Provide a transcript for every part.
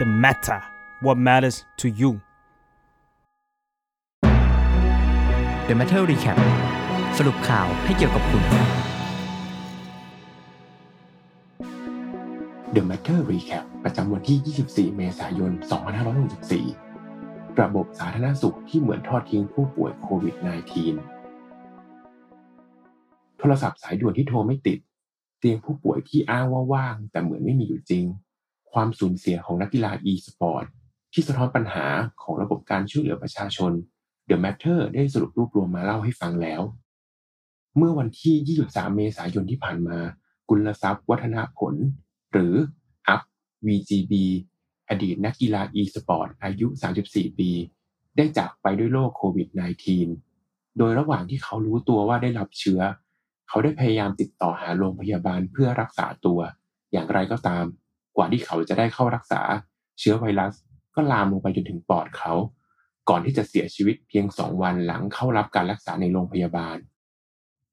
The matter what matters to you The Matter Recap สรุปข่าวให้เกี่ยวกับคุณ The Matter Recap ประจำวันที่ 24 เมษายน 2564 ระบบสาธารณสุขที่เหมือนทอดทิ้งผู้ป่วยโควิด -19 โทรศัพท์สายด่วนที่โทรไม่ติด เตียงผู้ป่วยที่อ้างว่าว่าง แต่เหมือนไม่มีอยู่จริง ความสูญเสียของนักกีฬา e-sport ที่สะท้อนปัญหาของระบบการช่วยเหลือประชาชน The Matter ได้สรุปรวบรวมมาเล่าให้ฟังแล้ว เมื่อวันที่ 23 เมษายนที่ผ่านมา กุลทรัพย์วัฒนผล หรืออัพ VGB อดีตนักกีฬา e-sport อายุ 34 ปี ได้จากไปด้วยโรคโควิด -19 โดยระหว่างที่เขารู้ตัวว่าได้รับเชื้อ เขาได้พยายามติดต่อหาโรงพยาบาลเพื่อรักษาตัว อย่างไรก็ตาม กว่าที่เขาจะได้เข้ารักษาเชื้อไวรัส ก็ลามลงไปจนถึงปอดเขา ก่อนที่จะเสียชีวิตเพียง2วันหลังเข้ารับการรักษาในโรงพยาบาล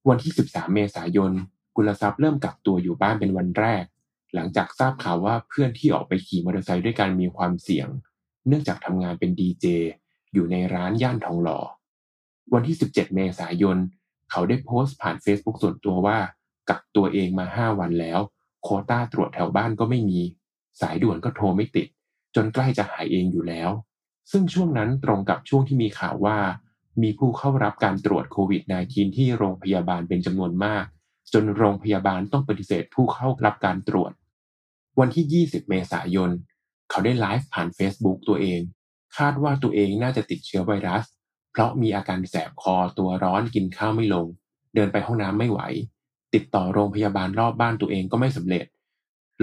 วันที่ 13 เมษายน กุลทรัพย์เริ่มกักตัวอยู่บ้านเป็นวันแรก หลังจากทราบข่าวว่าเพื่อนที่ออกไปขี่มอเตอร์ไซค์ด้วยกันมีความเสี่ยง เนื่องจากทำงานเป็นดีเจอยู่ในร้านย่านทองหล่อ วันที่ 17 เมษายน เขาได้โพสต์ผ่าน Facebook ส่วนตัวว่ากักตัวเองมา 5 วันแล้ว โคต้าตรวจแถวบ้านก็ไม่มี สายด่วนก็โทรไม่ติด จนใกล้จะหายเองอยู่แล้ว ซึ่งช่วงนั้นตรงกับช่วงที่มีข่าวว่า มีผู้เข้ารับการตรวจโควิด -19 ที่โรงพยาบาลเป็นจำนวนมาก จนโรงพยาบาลต้องปฏิเสธผู้เข้ารับการตรวจ วันที่ 20 เมษายน เขาได้ไลฟ์ผ่าน Facebook ตัวเอง คาดว่าตัวเองน่าจะติดเชื้อไวรัส เพราะมีอาการแสบคอตัวร้อนกินข้าวไม่ลง เดินไปห้องน้ำไม่ไหว ติดต่อโรงพยาบาลรอบบ้านตัวเองก็ไม่สำเร็จ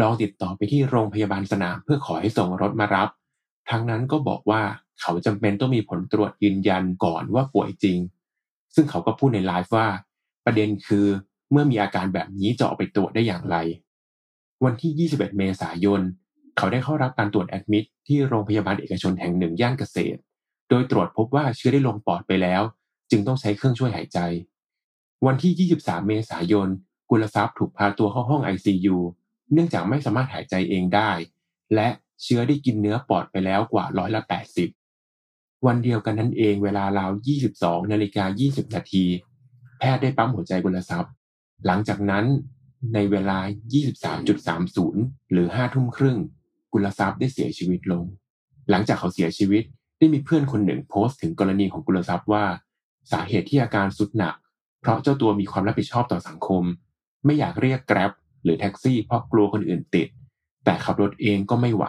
ลองติดต่อไปที่โรงพยาบาลสนามเพื่อขอให้ส่งรถมารับ ทั้งนั้นก็บอกว่าเขาจำเป็นต้องมีผลตรวจยืนยันก่อนว่าป่วยจริง ซึ่งเขาก็พูดในไลฟ์ว่า ประเด็นคือเมื่อมีอาการแบบนี้จะออกไปตรวจได้อย่างไร วันที่ 21 เมษายน เขาได้เข้ารับการตรวจแอดมิดที่โรงพยาบาลเอกชนแห่งหนึ่งย่านเกษตร โดยตรวจพบว่าเชื้อได้ลงปอดไปแล้ว จึงต้องใช้เครื่องช่วยหายใจ วันที่ 23 เมษายน กุลทรัพย์ถูกพาตัวเข้าห้อง ICU เนื่องจากไม่สามารถหายใจเองได้ และเชื้อได้กินเนื้อปอดไปแล้วกว่าร้อยละ 80 วันเดียวกันนั้นเองเวลาราว 22 นาฬิกา 20 นาที แพทย์ได้ปั๊มหัวใจกุลทรัพย์ หลังจากนั้นในเวลา 23.30 หรือ 5 ทุ่มครึ่ง กุลทรัพย์ได้เสียชีวิตลง หลังจากเขาเสียชีวิตได้มีเพื่อนคนหนึ่งโพสต์ถึงกรณีของกุลทรัพย์ว่า สาเหตุที่อาการสุดหนัก เพราะเจ้าตัวมีความรับผิดชอบต่อสังคม ไม่อยากเรียกแกร็บหรือแท็กซี่เพราะกลัวคนอื่นติด แต่ขับรถเองก็ไม่ไหว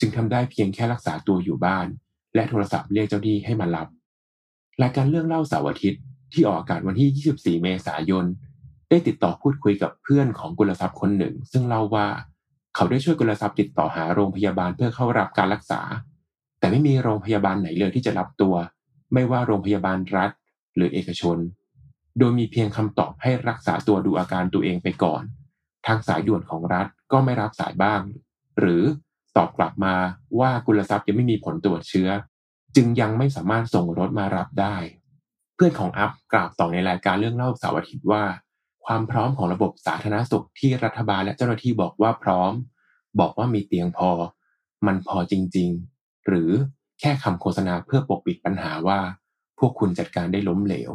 จึงทำได้เพียงแค่รักษาตัวอยู่บ้าน และโทรศัพท์เรียกเจ้าหนี้ให้มารับรายการเรื่องเล่าเสาร์อาทิตย์ที่ออกอากาศวันที่ 24 เมษายน ได้ติดต่อพูดคุยกับเพื่อนของกุลทรัพย์คนหนึ่ง ซึ่งเล่าว่าเขาได้ช่วยกุลทรัพย์ติดต่อหาโรงพยาบาลเพื่อเข้ารับการรักษา แต่ไม่มีโรงพยาบาลไหนเลยที่จะรับตัว ไม่ว่าโรงพยาบาลรัฐ หรือเอกชน โดยมีเพียงคำตอบให้รักษาตัวดูอาการตัวเองไปก่อน ทางสายด่วนของรัฐก็ไม่รับสายบ้าง หรือตอบกลับมาว่ากุลทรัพย์ยังไม่มีผลตรวจเชื้อ จึงยังไม่สามารถส่งรถมารับได้ เพื่อนของอัพกล่าวต่อในรายการเรื่องเล่าเสาร์อาทิตย์ว่า ความพร้อมของระบบสาธารณสุขที่รัฐบาลและเจ้าหน้าที่บอกว่าพร้อม บอกว่ามีเตียงพอ มันพอจริง ๆ หรือแค่คำโฆษณาเพื่อปกปิดปัญหาว่า พวกคุณจัดการได้ล้มเหลว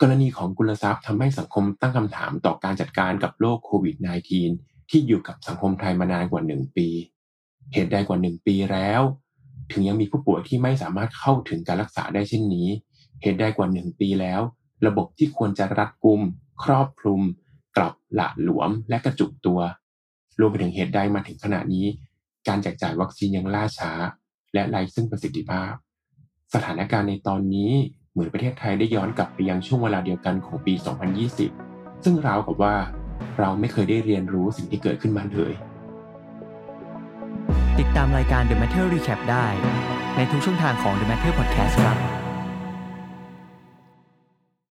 กรณีของกุลทรัพย์ทำให้สังคมตั้งคำถามต่อการจัดการกับโรคโควิด -19 ที่อยู่กับสังคมไทยมานานกว่าหนึ่งปี เหตุใดกว่าหนึ่งปีแล้ว ถึงยังมีผู้ป่วยที่ไม่สามารถเข้าถึงการรักษาได้เช่นนี้ เหตุใดกว่าหนึ่งปีแล้ว ระบบที่ควรจะรัดกุม ครอบคลุม กลับหละหลวมและกระจุกตัว รวมไปถึงเหตุใดมาถึงขณะนี้ การแจกจ่ายวัคซีนยังล่าช้า และไร้ซึ่งประสิทธิภาพ สถานการณ์ในตอนนี้ เหมือนประเทศไทยได้ย้อนกลับไปยังช่วงเวลาเดียวกันของปี 2020 ซึ่งราวกับว่าเราไม่เคยได้เรียนรู้สิ่งที่เกิดขึ้นมาเลย ติดตามรายการ The Matter Recap ได้ ในทุกช่องทางของ The Matter Podcast ครับ